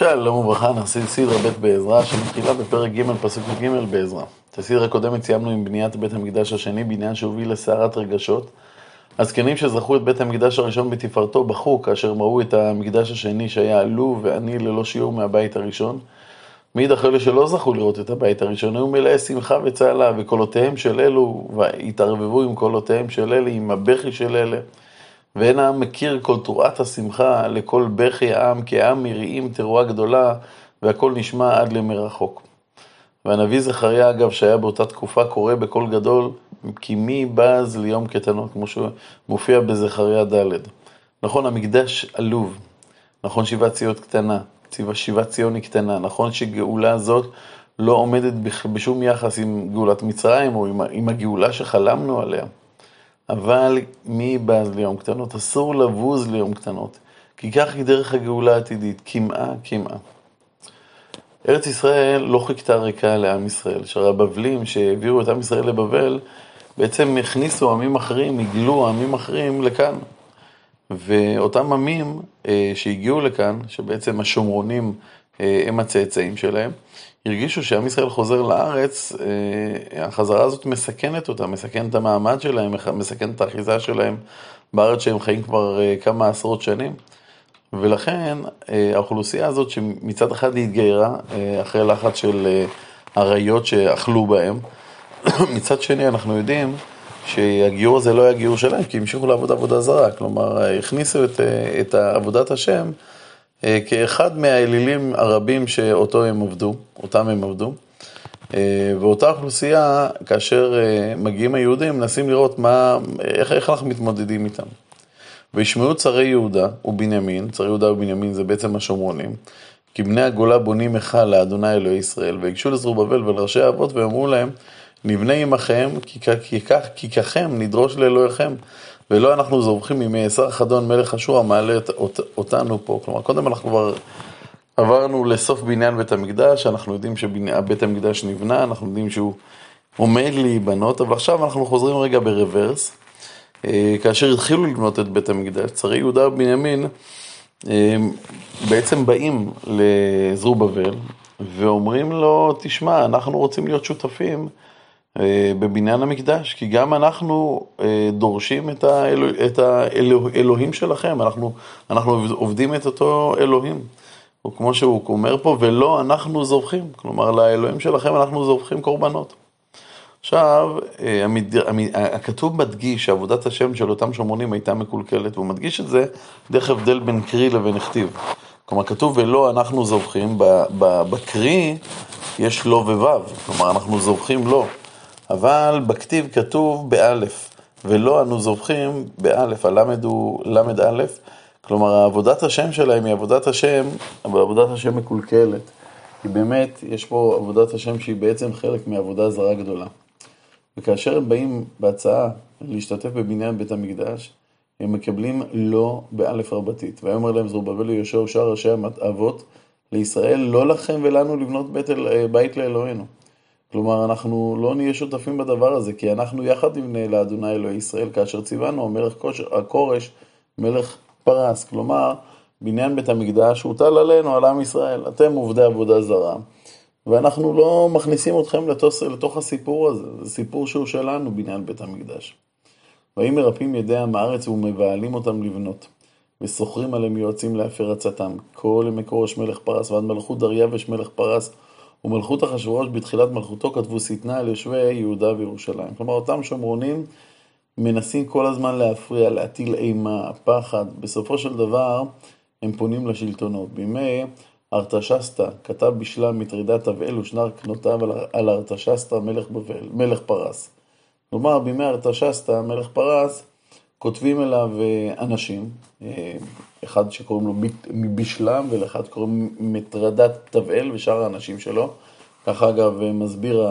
שלום וברכה, נעשה סדרה ב' בעזרא, שמתחילה בפרק ג' פסוק ג' בעזרא. את הסדרה הקודמת סיימנו עם בניית בית המקדש השני, בניין שהוביל לסערת רגשות. הזקנים שזכו את בית המקדש הראשון בתפארתו בכו כאשר ראו את המקדש השני שהיה עלוב ועני ללא שיעור מהבית הראשון. מאידך אלה שלא זכו לראות את הבית הראשון היו מלאי שמחה וצהלה, וקולותיהם של אלו, והתערבבו עם קולותיהם של אלה, עם הבכי של אלה. ואין העם מכיר כל תרועת השמחה לכל בכי העם, כי העם מריעים תרועה גדולה, והכל נשמע עד למרחוק. והנביא זכריה, אגב, שהיה באותה תקופה, קורא בקול גדול, כי מי בז ליום קטנות, כמו שמופיע בזכריה ד'. נכון, המקדש עלוב, נכון, שיבת ציון קטנה, שיבת ציון היא קטנה, נכון שגאולה הזאת לא עומדת בשום יחס עם גאולת מצרים, או עם הגאולה שחלמנו עליה. אבל מי בז ליום קטנות? אסור לבוז ליום קטנות, כי כך היא דרך הגאולה העתידית, קמעה קמעה. ארץ ישראל לא חיכתה ריקה לעם ישראל, שהרי הבבלים שהעבירו את עם ישראל לבבל, בעצם הכניסו עמים אחרים, הגלו עמים אחרים לכאן. ואותם עמים אה, שהגיעו לכאן, שבעצם השומרונים אה, הם הצאצאים שלהם, הרגישו שעם ישראל חוזר לארץ, אה, החזרה הזאת מסכנת אותם, מסכנת את המעמד שלהם, מסכנת את האחיזה שלהם בארץ שהם חיים כבר אה, כמה עשרות שנים. ולכן אה, האוכלוסייה הזאת שמצד אחד היא התגיירה אחרי לחץ של אריות שאכלו בהם, מצד שני אנחנו יודעים שהגיור הזה לא היה גיור שלהם, כי המשיכו לעבוד עבודה זרה, כלומר הכניסו את, את עבודת השם כאחד מהאלילים הרבים שאותו הם עבדו, אותם הם עבדו. אה, ואותה אוכלוסייה, כאשר אה, מגיעים היהודים, מנסים לראות מה, איך, איך אנחנו מתמודדים איתם. וישמעו צרי יהודה ובנימין, צרי יהודה ובנימין זה בעצם השומרונים, כי בני הגולה בונים היכל לאדוני אלוהי ישראל, ויגשו לזרובבל ולראשי האבות ואמרו להם, נבנה עמכם, כי כך, כי ככם נדרוש לאלוהיכם, ולא אנחנו זורחים ממעשר חדון מלך אשור המעלה אותנו פה. כלומר, קודם אנחנו כבר עברנו לסוף בניין בית המקדש, אנחנו יודעים שבית המקדש נבנה, אנחנו יודעים שהוא עומד להיבנות, אבל עכשיו אנחנו חוזרים רגע ברוורס. אה, כאשר התחילו לבנות את בית המקדש, צרי יהודה ובנימין אה, בעצם באים לזרובבל ואומרים לו, תשמע, אנחנו רוצים להיות שותפים אה, בבניין המקדש, כי גם אנחנו אה, דורשים את, האלוה, את האלוהים שלכם, אנחנו, אנחנו עובדים את אותו אלוהים. או כמו שהוא אומר פה, ולא אנחנו זובחים, כלומר לאלוהים שלכם אנחנו זובחים קורבנות. עכשיו, אה, המד... הכתוב מדגיש שעבודת השם של אותם שומרונים הייתה מקולקלת, והוא מדגיש את זה דרך הבדל בין קרי לבין הכתיב. כלומר, כתוב ולא אנחנו זובחים, בקרי יש לא ווו, כלומר אנחנו זובחים לא. אבל בכתיב כתוב באלף, ולא אנו זובחים באלף, הלמד הוא למד א', כלומר עבודת השם שלהם היא עבודת השם, אבל עבודת השם מקולקלת. כי באמת, יש פה עבודת השם שהיא בעצם חלק מעבודה זרה גדולה. וכאשר הם באים בהצעה להשתתף בבניין בית המקדש, הם מקבלים לא באלף רבתית. ויאמר להם זרובבל ליהושע ושאר ראשי האבות לישראל, לא לכם ולנו לבנות בית, אל, בית לאלוהינו. כלומר, אנחנו לא נהיה שותפים בדבר הזה, כי אנחנו יחד נבנה לאדוני אלוהי ישראל, כאשר ציוונו המלך הכורש, מלך פרס. כלומר, בניין בית המקדש הוטל עלינו, על עם ישראל. אתם עובדי עבודה זרה, ואנחנו לא מכניסים אתכם לתוך, לתוך הסיפור הזה. זה סיפור שהוא שלנו, בניין בית המקדש. ויהי מרפאים ידי עם הארץ ומבעלים אותם לבנות. וסוחרים עליהם יועצים להפר עצתם. כל ימי כורש מלך פרס ועד מלכות דריווש מלך פרס ומלכות אחשורוש בתחילת מלכותו כתבו שטנה על יושבי יהודה וירושלים. כלומר, אותם שומרונים מנסים כל הזמן להפריע, להטיל אימה, פחד. בסופו של דבר, הם פונים לשלטונות. בימי ארתשסתא כתב בשלם מטרידת תבעל ושנר קנותיו על ארתשסתא מלך, מלך פרס. כלומר, בימי ארתשסתא מלך פרס כותבים אליו אה, אנשים, אה, אחד שקוראים לו בשלם ולאחד קוראים מטרדת תבעל ושאר האנשים שלו. ככה אגב מסביר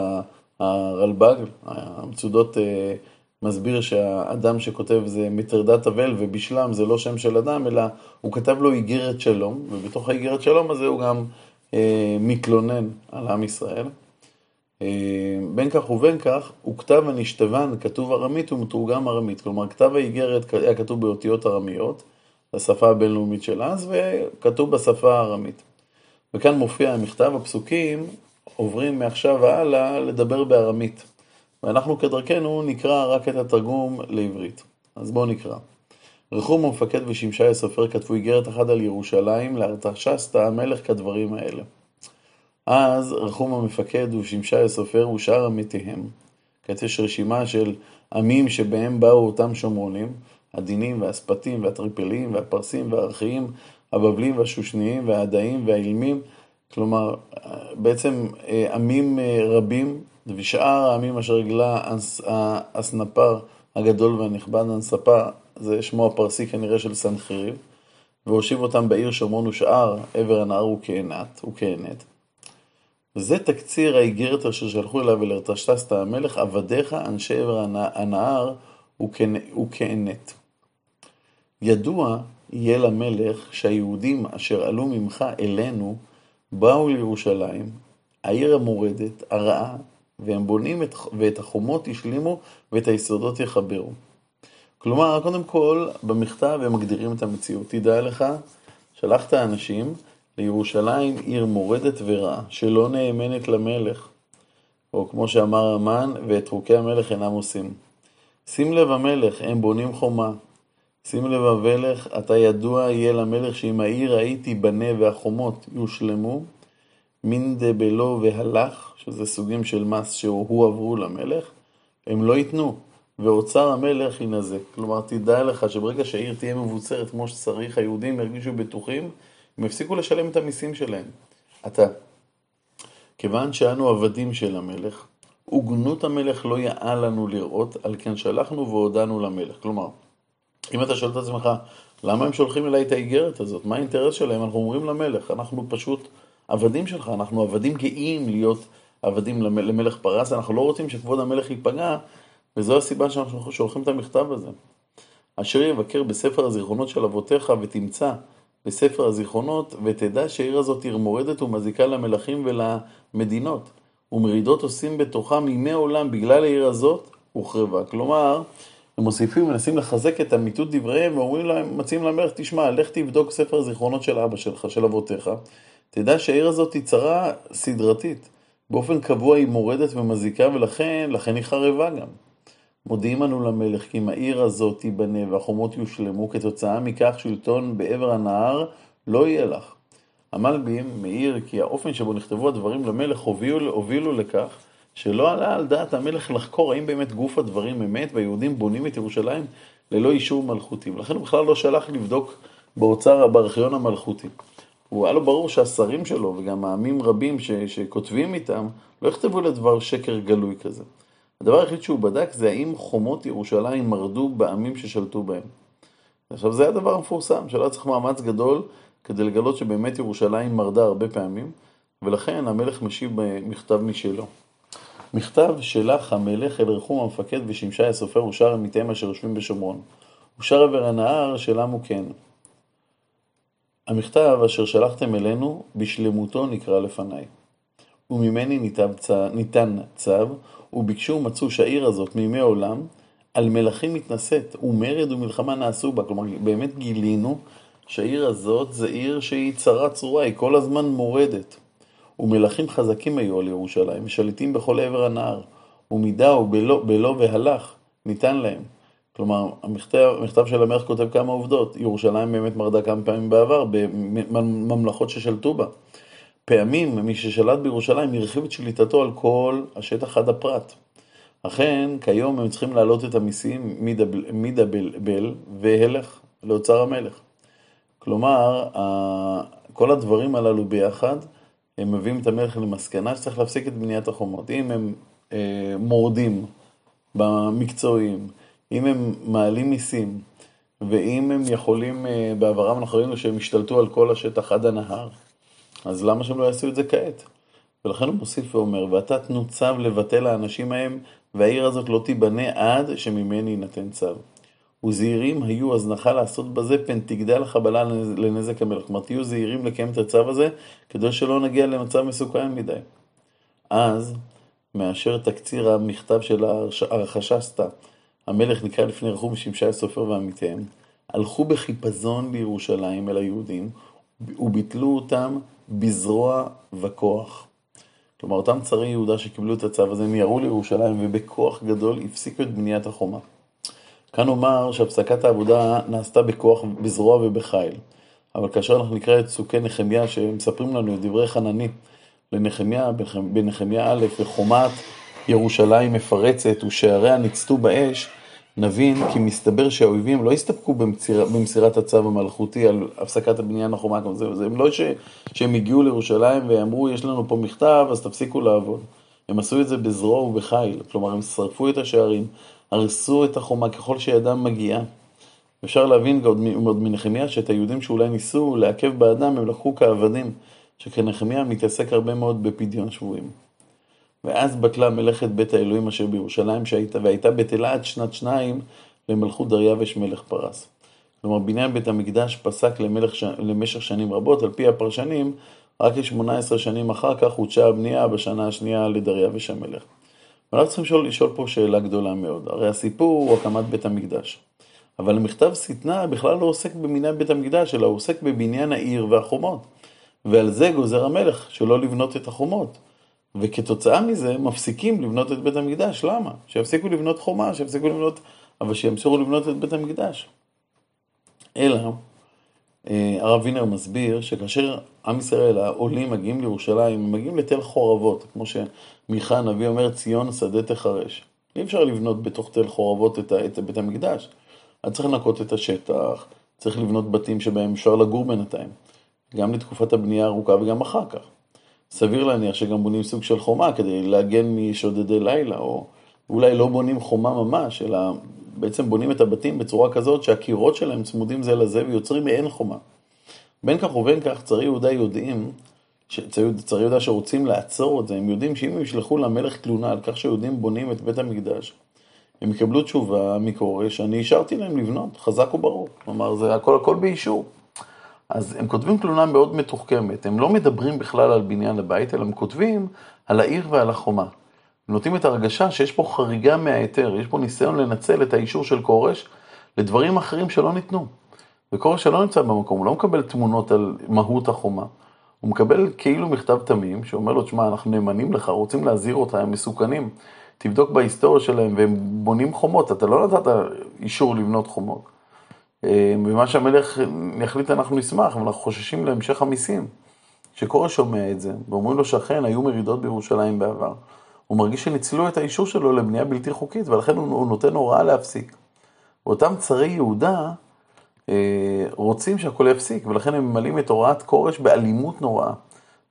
הרלב"ג, המצודות אה, מסביר שהאדם שכותב זה מטרדת תבל ובשלם זה לא שם של אדם, אלא הוא כתב לו איגרת שלום, ובתוך האיגרת שלום הזה הוא גם מתלונן על עם ישראל. אה, בין כך ובין כך, הוא כתב הנשתבן, כתוב ארמית ומתורגם ארמית. כלומר, כתב האיגרת היה כתוב באותיות ארמיות, בשפה הבינלאומית של אז, וכתוב בשפה הארמית. וכאן מופיע המכתב, הפסוקים עוברים מעכשיו והלאה לדבר בארמית. ואנחנו כדרכנו נקרא רק את התרגום לעברית. אז בואו נקרא. רחום המפקד ושמשי הסופר כתבו איגרת אחת על ירושלים לארתשסתא המלך כדברים האלה. אז רחום המפקד ושמשי הסופר ושאר עמיתיהם. כעת יש רשימה של עמים שבהם באו אותם שומרונים, הדינים והספתים והטריפלים והפרסים והארכיים, הבבלים והשושניים והעדיים והאילמים, כלומר בעצם אה, עמים אה, רבים ושאר העמים אשר הגלה הסנפר הגדול והנכבד, הנספר, זה שמו הפרסי כנראה של סנחריב, והושיב אותם בעיר שומרון ושאר עבר הנהר וכהנת, וכהנת. זה תקציר האיגרת אשר שלחו אליו ולארתשטסתא המלך, עבדיך אנשי עבר הנהר וכהנת. ידוע יהיה למלך שהיהודים אשר עלו ממך אלינו באו לירושלים, העיר המורדת, הרעה, והם בונים את, ואת החומות השלימו ואת היסודות יחברו. כלומר, קודם כל, במכתב הם מגדירים את המציאות. תדע לך, שלחת אנשים לירושלים עיר מורדת ורעה, שלא נאמנת למלך, או כמו שאמר המן, ואת חוקי המלך אינם עושים. שים לב המלך, הם בונים חומה. שים לב המלך, אתה ידוע יהיה למלך שאם העיר ההיא תיבנה והחומות יושלמו, מין דבלו והלך, שזה סוגים של מס שהוא עברו למלך, הם לא ייתנו, ואוצר המלך ינזק. כלומר, תדע לך שברגע שהעיר תהיה מבוצרת כמו שצריך, היהודים ירגישו בטוחים, הם יפסיקו לשלם את המיסים שלהם. אתה, כיוון שאנו עבדים של המלך, הוגנות המלך לא יאה לנו לראות, על כן שלחנו והודענו למלך. כלומר, אם אתה שואל את עצמך, למה הם שולחים אליי את האיגרת הזאת? מה האינטרס שלהם? אנחנו אומרים למלך, אנחנו פשוט עבדים שלך, אנחנו עבדים גאים להיות עבדים למלך פרס, אנחנו לא רוצים שכבוד המלך ייפגע, וזו הסיבה שאנחנו שולחים את המכתב הזה. אשר יבקר בספר הזיכרונות של אבותיך ותמצא בספר הזיכרונות, ותדע שהעיר הזאת עיר מורדת ומזיקה למלכים ולמדינות, ומרידות עושים בתוכם ימי עולם בגלל העיר הזאת, הוחרבה. כלומר, הם מוסיפים, מנסים לחזק את אמיתות דבריהם, ואומרים להם, מציעים למלך, תשמע, לך תבדוק ספר הזיכרונות של אבא שלך, של אבותיך, תדע שהעיר הזאת היא צרה סדרתית. באופן קבוע היא מורדת ומזיקה, ולכן, לכן היא חרבה גם. מודיעים אנו למלך כי אם העיר הזאת תיבנה והחומות יושלמו, כתוצאה מכך שלטון בעבר הנהר לא יהיה לך. המלבים מעיר כי האופן שבו נכתבו הדברים למלך הובילו, הובילו לכך שלא עלה על דעת המלך לחקור האם באמת גוף הדברים אמת והיהודים בונים את ירושלים ללא אישור מלכותי. ולכן הוא בכלל לא שלח לבדוק באוצר, בארכיון המלכותי. הוא היה לו ברור שהשרים שלו וגם העמים רבים ש, שכותבים איתם לא יכתבו לדבר שקר גלוי כזה. הדבר היחיד שהוא בדק זה האם חומות ירושלים מרדו בעמים ששלטו בהם. עכשיו זה הדבר המפורסם, שלא צריך מאמץ גדול כדי לגלות שבאמת ירושלים מרדה הרבה פעמים, ולכן המלך משיב במכתב משלו. מכתב שלח המלך אל רחום המפקד ושמשי הסופר ושאר עמיתיהם אשר יושבים בשומרון. ושאר עבר הנהר שלמו כן. המכתב אשר שלחתם אלינו, בשלמותו נקרא לפניי. וממני ניתן צו, וביקשו ומצאו שהעיר הזאת מימי עולם, על מלכים מתנשאת, ומרד ומלחמה נעשו בה. כלומר, באמת גילינו שהעיר הזאת זה עיר שהיא צרה צרורה, היא כל הזמן מורדת. ומלכים חזקים היו על ירושלים, ושליטים בכל עבר הנהר, ומידה ובלא בלא והלך ניתן להם. כלומר, המכתב, המכתב של המלך כותב כמה עובדות. ירושלים באמת מרדה כמה פעמים בעבר, בממלכות ששלטו בה. פעמים מי ששלט בירושלים הרחיב את שליטתו על כל השטח עד הפרט. אכן, כיום הם צריכים להעלות את המיסים מדבל והלך לאוצר המלך. כלומר, כל הדברים הללו ביחד, הם מביאים את המלך למסקנה שצריך להפסיק את בניית החומות. אם הם אה, מורדים במקצועיים, אם הם מעלים מיסים, ואם הם יכולים, אה, בעברם אנחנו ראינו שהם השתלטו על כל השטח עד הנהר, אז למה שהם לא יעשו את זה כעת? ולכן הוא מוסיף ואומר, ואתה תנו צו לבטל האנשים ההם, והעיר הזאת לא תיבנה עד שממני יינתן צו. וזהירים היו הזנחה לעשות בזה, פן תגדל החבלה לנזק המלך. כלומר, תהיו זהירים לקיים את הצו הזה, כדי שלא נגיע למצב מסוכן מדי. אז, מאשר תקציר המכתב של הרכשסתא, המלך נקרא לפני רחום שמשי הסופר ועמיתיהם, הלכו בחיפזון לירושלים אל היהודים, וביטלו אותם בזרוע וכוח. כלומר, אותם צרי יהודה שקיבלו את הצו הזה, ירו לירושלים ובכוח גדול הפסיקו את בניית החומה. כאן נאמר שהפסקת העבודה נעשתה בכוח, בזרוע ובחיל. אבל כאשר אנחנו נקרא את פסוקי נחמיה שמספרים לנו את דברי חנני לנחמיה, בנחמיה א', וחומת ירושלים מפרצת ושעריה ניצתו באש, נבין כי מסתבר שהאויבים לא הסתפקו במציר, במסירת הצו המלכותי על הפסקת הבניין החומה, זה, זה הם לא ש, שהם הגיעו לירושלים ואמרו יש לנו פה מכתב אז תפסיקו לעבוד. הם עשו את זה בזרוע ובחיל, כלומר הם שרפו את השערים, הרסו את החומה ככל שידם מגיעה. אפשר להבין עוד מנחמיה שאת היהודים שאולי ניסו לעכב באדם הם לקחו כעבדים, שכן נחמיה מתעסק הרבה מאוד בפדיון שבויים. ואז בטלה מלאכת בית האלוהים אשר בירושלים שהייתה, והייתה בטלה עד שנת שניים למלכות דריווש מלך פרס. כלומר, בניין בית המקדש פסק למלך, למשך שנים רבות, על פי הפרשנים, רק כ-18 שנים אחר כך חודשה הבנייה בשנה השנייה לדריווש המלך. ואנחנו צריכים לשאול, לשאול פה שאלה גדולה מאוד. הרי הסיפור הוא הקמת בית המקדש. אבל המכתב שטנה בכלל לא עוסק בבניין בית המקדש, אלא עוסק בבניין העיר והחומות. ועל זה גוזר המלך, שלא לבנות את החומות. וכתוצאה מזה מפסיקים לבנות את בית המקדש. למה? שיפסיקו לבנות חומה, שיפסיקו לבנות, אבל שימשיכו לבנות את בית המקדש. אלא, אה, הרב וינר מסביר שכאשר עם ישראל, העולים, מגיעים לירושלים, הם מגיעים לתל חורבות, כמו שמיכה הנביא אומר, ציון שדה תחרש. אי אפשר לבנות בתוך תל חורבות את, את בית המקדש. אז צריך לנקות את השטח, צריך לבנות בתים שבהם אפשר לגור בינתיים. גם לתקופת הבנייה הארוכה וגם אחר כך. סביר להניח שגם בונים סוג של חומה כדי להגן משודדי לילה, או אולי לא בונים חומה ממש, אלא בעצם בונים את הבתים בצורה כזאת שהקירות שלהם צמודים זה לזה ויוצרים מעין חומה. בין כך ובין כך צרי יהודה יודעים, צרי יהודה שרוצים לעצור את זה, הם יודעים שאם הם ישלחו למלך תלונה על כך שיהודים בונים את בית המקדש, הם יקבלו תשובה מכורש, אני אישרתי להם לבנות, חזק וברור. כלומר, זה הכל הכל באישור. אז הם כותבים תלונה מאוד מתוחכמת, הם לא מדברים בכלל על בניין הבית, אלא הם כותבים על העיר ועל החומה. הם נותנים את הרגשה שיש פה חריגה מההיתר, יש פה ניסיון לנצל את האישור של כורש לדברים אחרים שלא ניתנו. וכורש שלא נמצא במקום, הוא לא מקבל תמונות על מהות החומה. הוא מקבל כאילו מכתב תמים, שאומר לו, תשמע, אנחנו נאמנים לך, רוצים להזהיר אותך, הם מסוכנים. תבדוק בהיסטוריה שלהם, והם בונים חומות, אתה לא נתת אישור לבנות חומות. אה, ומה שהמלך יחליט אנחנו נשמח, אבל אנחנו חוששים להמשך המיסים. כשקורא שומע את זה, ואומרים לו שאכן היו מרידות בירושלים בעבר, הוא מרגיש שניצלו את האישור שלו לבנייה בלתי חוקית, ולכן הוא נותן הוראה להפסיק. ואותם צרי יהודה אה, רוצים שהכל יפסיק, ולכן הם ממלאים את הוראת כורש באלימות נוראה.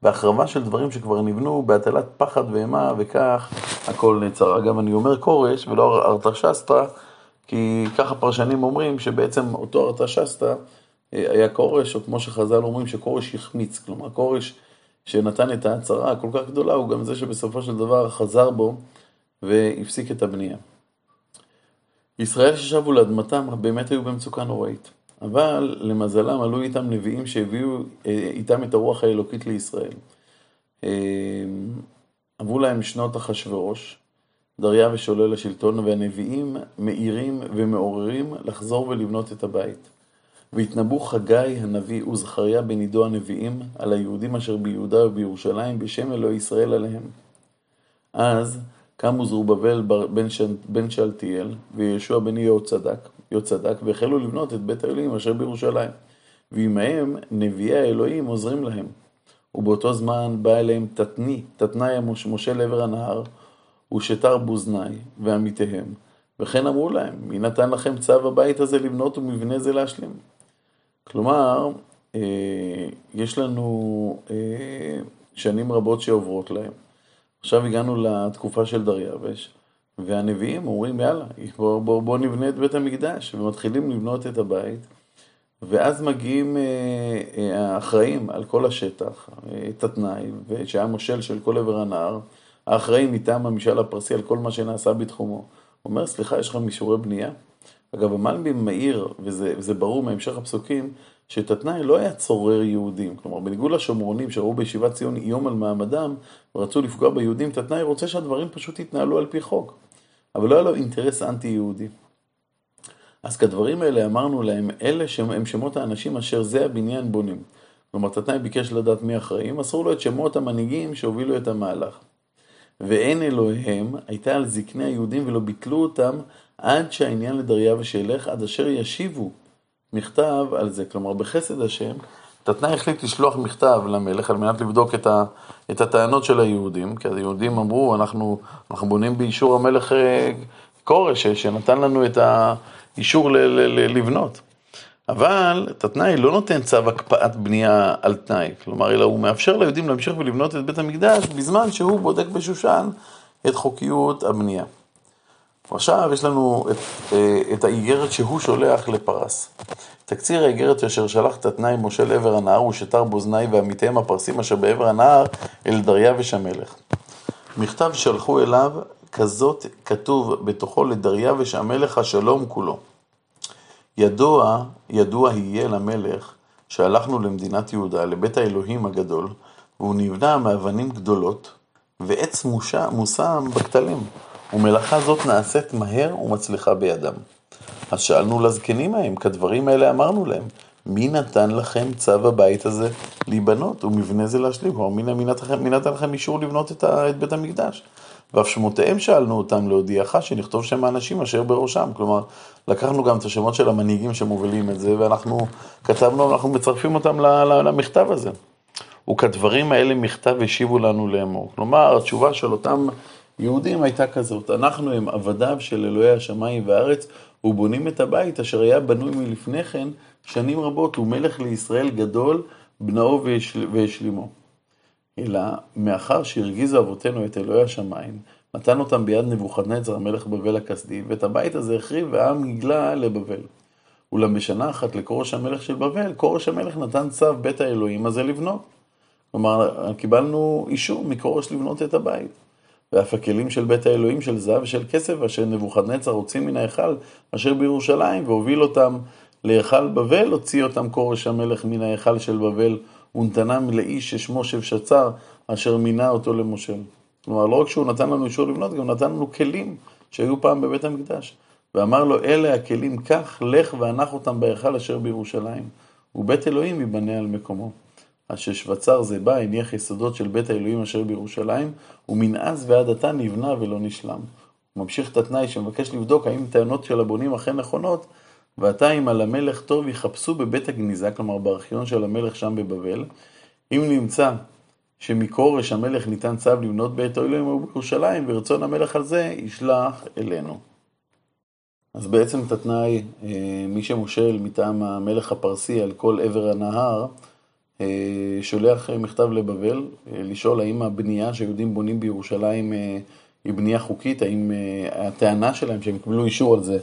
בהחרבה של דברים שכבר נבנו, בהטלת פחד ואימה, וכך הכל נעצר. אגב, אני אומר כורש ולא ארתשסטרה, כי ככה פרשנים אומרים שבעצם אותו ארתשסטרה אה, היה כורש, או כמו שחז"ל אומרים שכורש החמיץ, כלומר כורש שנתן את ההצהרה הכל כך גדולה, הוא גם זה שבסופו של דבר חזר בו והפסיק את הבנייה. ישראל ששבו לאדמתם באמת היו במצוקה נוראית. אבל למזלם עלו איתם נביאים שהביאו אה, איתם את הרוח האלוקית לישראל. אה, עברו להם שנות אחשורוש, דריה ושולל השלטון, והנביאים מאירים ומעוררים לחזור ולבנות את הבית. והתנבאו חגי הנביא וזכריה בן עידו הנביאים על היהודים אשר ביהודה ובירושלים בשם אלוהי ישראל עליהם. אז קמו זרובבל בן שאלתיאל ויהושע בן יהוצדק יהוצדק והחלו לבנות את בית האלוהים אשר בירושלים. ועמהם נביאי האלוהים עוזרים להם. ובאותו זמן בא אליהם תתני, תתנאי משה לעבר הנהר, ושתר בוזני ועמיתיהם. וכן אמרו להם, מי נתן לכם צו הבית הזה לבנות ומבנה זה להשלים? כלומר, אה, יש לנו אה, שנים רבות שעוברות להם. עכשיו הגענו לתקופה של דריווש, והנביאים אומרים, יאללה, בוא, בוא, בוא נבנה את בית המקדש, ומתחילים לבנות את הבית, ואז מגיעים אה, האחראים על כל השטח, את התנאי, שהיה מושל של כל עבר הנהר, האחראים מטעם המשאל הפרסי על כל מה שנעשה בתחומו. הוא אומר, סליחה, יש לך מישורי בנייה? אגב, המלבי מעיר, וזה, וזה ברור מהמשך הפסוקים, שאת התנאי לא היה צורר יהודים. כלומר, בניגוד לשומרונים שראו בישיבת ציון איום על מעמדם, ורצו לפגוע ביהודים, את התנאי רוצה שהדברים פשוט יתנהלו על פי חוק. אבל לא היה לו אינטרס אנטי-יהודי. אז כדברים האלה אמרנו להם, אלה הם שמות האנשים אשר זה הבניין בונים. כלומר, תתנאי ביקש לדעת מי אחראים, מסרו לו את שמות המנהיגים שהובילו את המהלך. ואין אלוהיהם הייתה על זקני היהודים ולא ביטלו אותם עד שהעניין לדריווש ילך, עד אשר ישיבו מכתב על זה. כלומר, בחסד השם, תתנאי החליט לשלוח מכתב למלך על מנת לבדוק את, ה, את הטענות של היהודים, כי היהודים אמרו, אנחנו, אנחנו בונים באישור המלך אה, כורש, שנתן לנו את האישור ל, ל, ל, לבנות. אבל תתנאי לא נותן צו הקפאת בנייה על תנאי, כלומר, אלא הוא מאפשר ליהודים להמשיך ולבנות את בית המקדש בזמן שהוא בודק בשושן את חוקיות הבנייה. עכשיו יש לנו את, אה, את האיגרת שהוא שולח לפרס. תקציר האיגרת אשר שלח תתנאי משה לעבר הנהר ושתר באוזני ועמיתיהם הפרסים אשר בעבר הנהר אל דריווש המלך. מכתב שלחו אליו כזאת כתוב בתוכו לדריווש המלך השלום כולו. ידוע, ידוע יהיה למלך שהלכנו למדינת יהודה, לבית האלוהים הגדול, והוא נבנה מאבנים גדולות, ועץ מושם בכתלים, ומלאכה זאת נעשית מהר ומצליחה בידם. אז שאלנו לזקנים ההם, כדברים האלה אמרנו להם, מי נתן לכם צו הבית הזה להיבנות ומבנה זה להשלים? כלומר, מי, נתן לכם אישור לבנות את בית המקדש? ואף שמותיהם שאלנו אותם להודיעך שנכתוב שם האנשים אשר בראשם. כלומר, לקחנו גם את השמות של המנהיגים שמובילים את זה, ואנחנו כתבנו, אנחנו מצרפים אותם למכתב הזה. וכדברים האלה מכתב השיבו לנו לאמור. כלומר, התשובה של אותם יהודים הייתה כזאת, אנחנו הם עבדיו של אלוהי השמיים והארץ, ובונים את הבית אשר היה בנוי מלפני כן שנים רבות, הוא מלך לישראל גדול, בנאו והשלימו. אלא מאחר שהרגיזו אבותינו את אלוהי השמיים, נתן אותם ביד נבוכדנצר המלך בבל הכסדי, ואת הבית הזה החריב והעם נגלה לבבל. אולם בשנה אחת לכורש המלך של בבל, כורש המלך נתן צו בית האלוהים הזה לבנות. כלומר, קיבלנו אישור מכורש לבנות את הבית. ואף הכלים של בית האלוהים של זהב ושל כסף, אשר נבוכדנצר הוציא מן ההיכל אשר בירושלים, והוביל אותם להיכל בבל, הוציא אותם כורש המלך מן ההיכל של בבל, ונתנם לאיש ששמו שבשצר, אשר מינה אותו למשה. כלומר, לא רק שהוא נתן לנו אישור לבנות, גם נתן לנו כלים שהיו פעם בבית המקדש. ואמר לו, אלה הכלים, קח, לך והנח אותם בהיכל אשר בירושלים, ובית אלוהים ייבנה על מקומו. אז ששבצר זה בא, הניח יסודות של בית האלוהים אשר בירושלים, ומנאז ועד עתה נבנה ולא נשלם. הוא ממשיך את התנאי שמבקש לבדוק האם טענות של הבונים אכן נכונות, ועתה אם על המלך טוב יחפשו בבית הגניזה, כלומר בארכיון של המלך שם בבבל, אם נמצא שמכורש המלך ניתן צו לבנות בית האלוהים בירושלים, ורצון המלך על זה ישלח אלינו. אז בעצם את התנאי, אה, מי שמושל מטעם המלך הפרסי על כל עבר הנהר, אה, שולח מכתב לבבל, אה, לשאול האם הבנייה שהיהודים בונים בירושלים היא בנייה חוקית, האם הטענה שלהם שהם קיבלו אישור על זה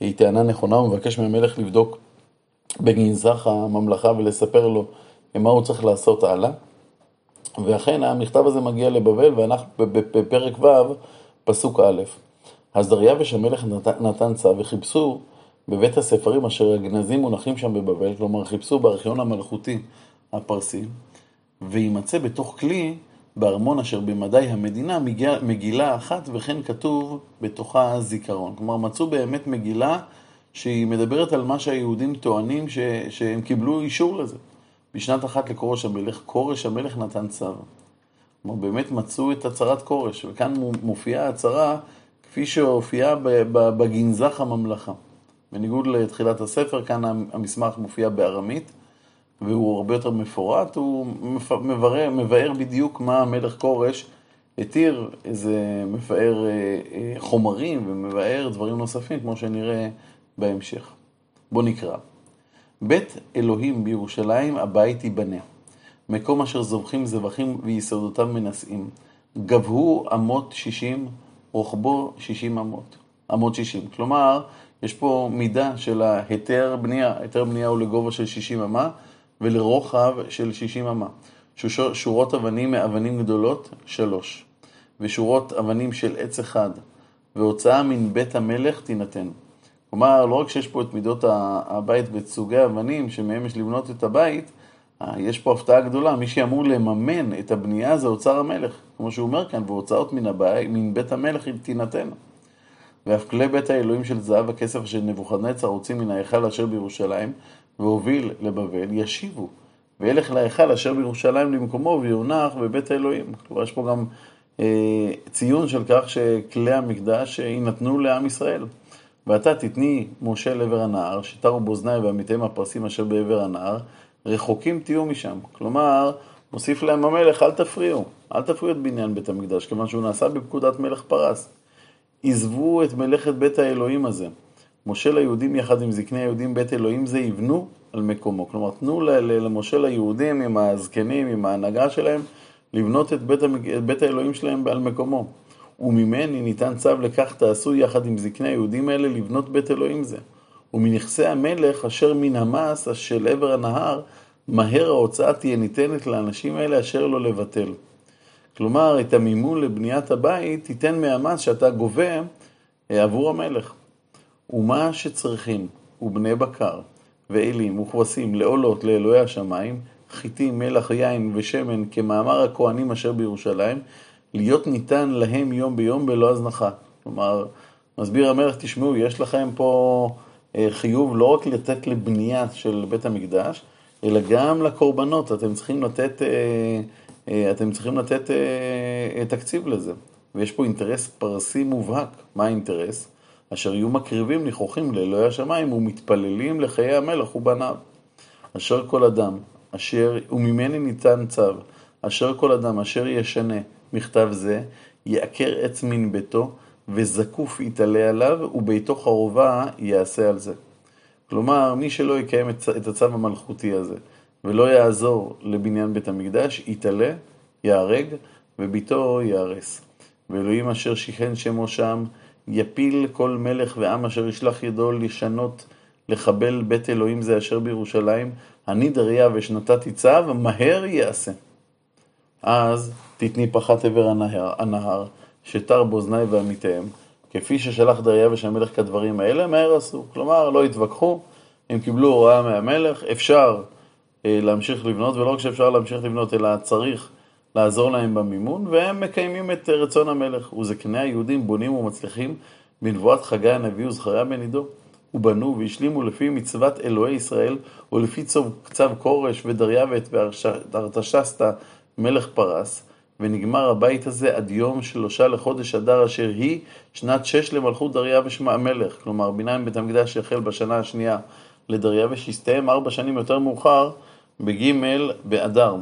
היא טענה נכונה, הוא מבקש מהמלך לבדוק בגנזך הממלכה ולספר לו מה הוא צריך לעשות הלאה. ואכן המכתב הזה מגיע לבבל, ואנחנו בפרק ו', פסוק א', אז דריווש המלך נתן צו וחיפשו בבית הספרים אשר הגנזים מונחים שם בבבל, כלומר חיפשו בארכיון המלכותי הפרסי, ויימצא בתוך כלי בארמון אשר במדי המדינה מגילה, אחת וכן כתוב בתוכה זיכרון. כלומר מצאו באמת מגילה שהיא מדברת על מה שהיהודים טוענים ש, שהם קיבלו אישור לזה. בשנת אחת לכורש המלך, כורש המלך נתן צו. כלומר באמת מצאו את הצהרת כורש, וכאן מופיעה הצהרה כפי שהופיעה בגנזך הממלכה. בניגוד לתחילת הספר, כאן המסמך מופיע בארמית. והוא הרבה יותר מפורט, הוא מבאר, מבאר בדיוק מה המלך כורש התיר, איזה מבאר אה, אה, חומרים ומבאר דברים נוספים, כמו שנראה בהמשך. בואו נקרא. בית אלוהים בירושלים, הבית ייבנה. מקום אשר זובחים זבחים ויסודותיו מנשאים. גבהו אמות שישים, רוחבו שישים אמות. אמות שישים. כלומר, יש פה מידה של ההיתר בנייה. היתר בנייה הוא לגובה של שישים אמה. ולרוחב של 60 אמה. שורות אבנים מאבנים גדולות, שלוש. ושורות אבנים של עץ אחד. והוצאה מן בית המלך תינתן. כלומר, לא רק שיש פה את מידות הבית ואת סוגי האבנים שמהם יש לבנות את הבית, אה, יש פה הפתעה גדולה, מי שאמור לממן את הבנייה זה אוצר המלך, כמו שהוא אומר כאן, והוצאות מן, הבית, מן בית המלך תינתן. ואף כלי בית האלוהים של זהב הכסף של נבוכדנצר רוצים מן ההיכל אשר בירושלים, והוביל לבבל, ישיבו וילך להיכל אשר בירושלים למקומו ויונח בבית האלוהים. כלומר, יש פה גם אה, ציון של כך שכלי המקדש יינתנו לעם ישראל. ואתה תתני משה לעבר הנהר, שתרו באוזני ועמיתיהם הפרסים אשר בעבר הנהר, רחוקים תהיו משם. כלומר, מוסיף להם המלך, אל תפריעו, אל תפריעו את בניין בית המקדש, כיוון שהוא נעשה בפקודת מלך פרס. עזבו את מלאכת בית האלוהים הזה. משה ליהודים יחד עם זקני היהודים בית אלוהים זה יבנו על מקומו. כלומר, תנו למשה ליהודים עם הזקנים, עם ההנהגה שלהם, לבנות את בית. את בית האלוהים שלהם על מקומו. וממני ניתן צו לכך תעשו יחד עם זקני היהודים האלה לבנות בית אלוהים זה. ומנכסי המלך אשר מן המס של עבר הנהר, מהר ההוצאה תהיה ניתנת לאנשים האלה אשר לא לבטל. כלומר, את המימון לבניית הבית תיתן מהמס שאתה גובה אה, עבור המלך. ומה שצריכים, ובני בקר, ואלים, וכבשים, לעולות לאלוהי השמיים, חיטים, מלח, יין ושמן, כמאמר הכהנים אשר בירושלים, להיות ניתן להם יום ביום בלא הזנחה. כלומר, מסביר המלך, תשמעו, יש לכם פה אה, חיוב לא רק לתת לבנייה של בית המקדש, אלא גם לקורבנות, אתם צריכים לתת, אה, אה, אתם צריכים לתת תקציב לזה. ויש פה אינטרס פרסי מובהק. מה האינטרס? אשר יהיו מקריבים ניחוחים לאלוהי השמיים ומתפללים לחיי המלך ובניו. אשר כל אדם, אשר, וממני ניתן צו, אשר כל אדם אשר ישנה מכתב זה, יעקר עץ מן ביתו, וזקוף יתעלה עליו, וביתו חרובה יעשה על זה. כלומר, מי שלא יקיים את הצו המלכותי הזה, ולא יעזור לבניין בית המקדש, יתעלה, ייהרג, וביתו ייהרס. ואלוהים אשר שיכן שמו שם, יפיל כל מלך ועם אשר ישלח ידו לשנות, לחבל בית אלוהים זה אשר בירושלים, אני דריה ושנתתי צו, מהר יעשה. אז תתני פחת עבר הנהר, הנהר שתר באוזני ועמיתיהם, כפי ששלח דריווש המלך כדברים האלה, מהר עשו. כלומר, לא התווכחו, הם קיבלו הוראה מהמלך, אפשר אה, להמשיך לבנות, ולא רק שאפשר להמשיך לבנות, אלא צריך לעזור להם במימון, והם מקיימים את רצון המלך. וזקני היהודים בונים ומצליחים בנבואת חגי הנביא וזכריה בן עידו. ובנו והשלימו לפי מצוות אלוהי ישראל, ולפי צו, צו כורש ודריווית וארתשסתא מלך פרס, ונגמר הבית הזה עד יום שלושה לחודש אדר, אשר היא שנת שש למלכות דריווש המלך. כלומר, ביניים בית המקדש החל בשנה השנייה לדריווש, הסתיים ארבע שנים יותר מאוחר, בג' באדר.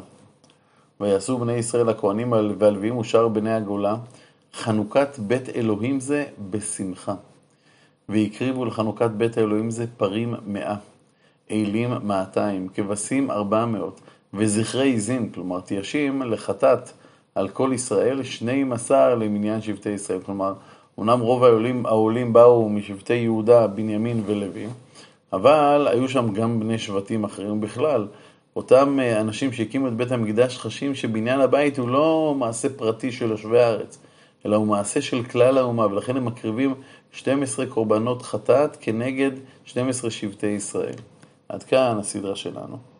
ויעשו בני ישראל הכהנים והלוויים ושאר בני הגולה, חנוכת בית אלוהים זה בשמחה. והקריבו לחנוכת בית האלוהים זה פרים מאה, אלים מאתיים, כבשים ארבע מאות, וזכרי עזים, כלומר תיישים לחטאת על כל ישראל, שני מסר למניין שבטי ישראל. כלומר, אומנם רוב העולים, העולים באו משבטי יהודה, בנימין ולוי, אבל היו שם גם בני שבטים אחרים בכלל. אותם אה, אנשים שהקימו את בית המקדש חשים שבניין הבית הוא לא מעשה פרטי של יושבי הארץ, אלא הוא מעשה של כלל האומה, ולכן הם מקריבים 12 קורבנות חטאת כנגד 12 שבטי ישראל. עד כאן הסדרה שלנו.